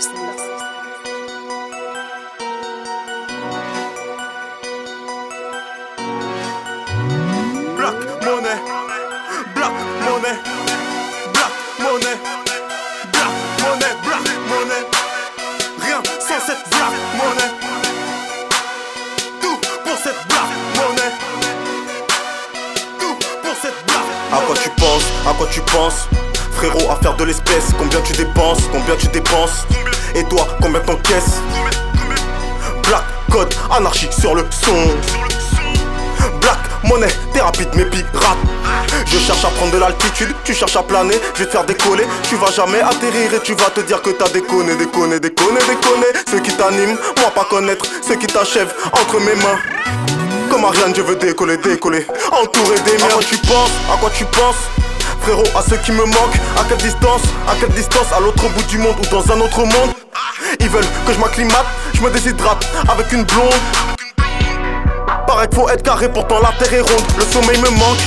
Black money, black money, black money, black money, black money. Rien sans cette black money. Tout pour cette black money. Tout pour cette black. À quoi tu penses? À quoi tu penses? Frérot, à faire de l'espèce, combien tu dépenses? Combien tu dépenses? Et toi, combien t'encaisses Black code, anarchie sur le son. Black money, t'es rapide mais pirate. Je cherche à prendre de l'altitude, tu cherches à planer, je vais te faire décoller. Tu vas jamais atterrir et tu vas te dire que t'as déconné, déconné, déconné, déconné. Ceux qui t'animent, moi pas connaître, ceux qui t'achèvent entre mes mains. Comme Ariane, je veux décoller, décoller, entouré des miens. À quoi tu penses? À quoi tu penses? Frérot, à ceux qui me manquent, à quelle distance À quelle distance À l'autre bout du monde ou dans un autre monde? Ils veulent que je m'acclimate, je me déshydrate avec une blonde. Paraît qu'il faut être carré, pourtant la terre est ronde, le sommeil me manque.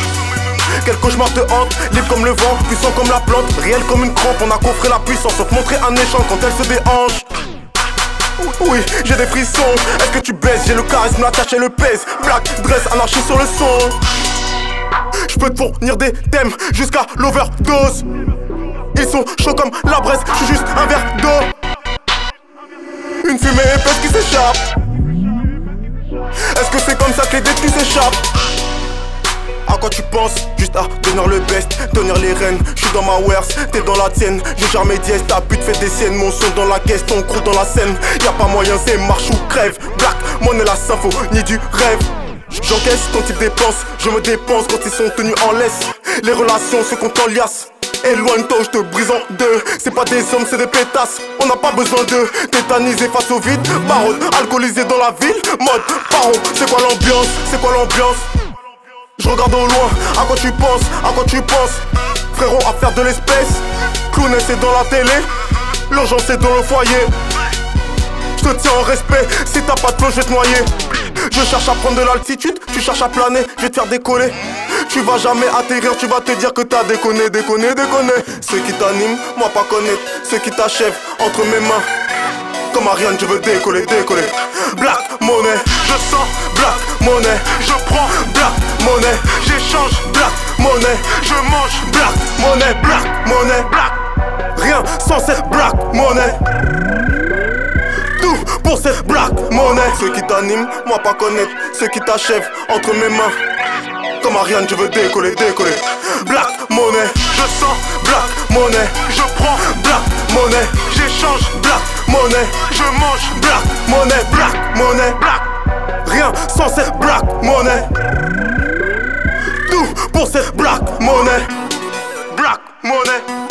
Quel cauchemar te hante, libre comme le vent, puissant comme la plante, réel comme une crampe. On a coffré la puissance, te montrer un échange quand elle se déhanche. Oui, j'ai des frissons. Est-ce que tu baisses J'ai le charisme, la tâche et le pèse. Black, dress, anarchie sur le son. Je peux te fournir des thèmes jusqu'à l'overdose. Ils sont chauds comme la braise, je suis juste un verre d'eau. Une fumée épaisse qui s'échappe. Est-ce que c'est comme ça que les détenus s'échappent? À quoi tu penses? Juste à tenir le best, tenir les rênes. J'suis dans ma wares, t'es dans la tienne. J'ai jamais dièse, ta pute fait des siennes. Mon son dans la caisse, ton crew dans la scène. Y a pas moyen, c'est marche ou crève. Black, monnaie la symphonie du rêve. J'encaisse quand ils dépensent, je me dépense quand ils sont tenus en laisse. Les relations se comptent en liasse. Éloigne-toi, je te brise en deux. C'est pas des hommes, c'est des pétasses. On n'a pas besoin de tétaniser face au vide. Baronne, alcoolisé dans la ville. Mode, baron, c'est quoi l'ambiance? C'est quoi l'ambiance? Je regarde au loin, à quoi tu penses, à quoi tu penses? Frérot, à faire de l'espèce Clown c'est dans la télé L'urgence est dans le foyer Je te tiens en respect, si t'as pas de flow, je vais te noyer. Je cherche à prendre de l'altitude, tu cherches à planer, je vais te faire décoller. Tu vas jamais atterrir, tu vas te dire que t'as déconné, déconné, déconné. Ceux qui t'animent, moi pas connaître. Ceux qui t'achèvent entre mes mains. Comme Ariane, je veux décoller, décoller. Black money, je sens black money, je prends black money, j'échange black money, je mange black money, black money, black. Rien sans cette black money. connais Ceux qui t'animent, moi pas connaître Ceux qui t'achèvent entre mes mains. Comme Ariane, je veux décoller, décoller. Black money, je sens black money. Je prends black money, j'échange black money. Je mange black money, black money, black Rien sans cette black money. Tout pour cette black money. Black money.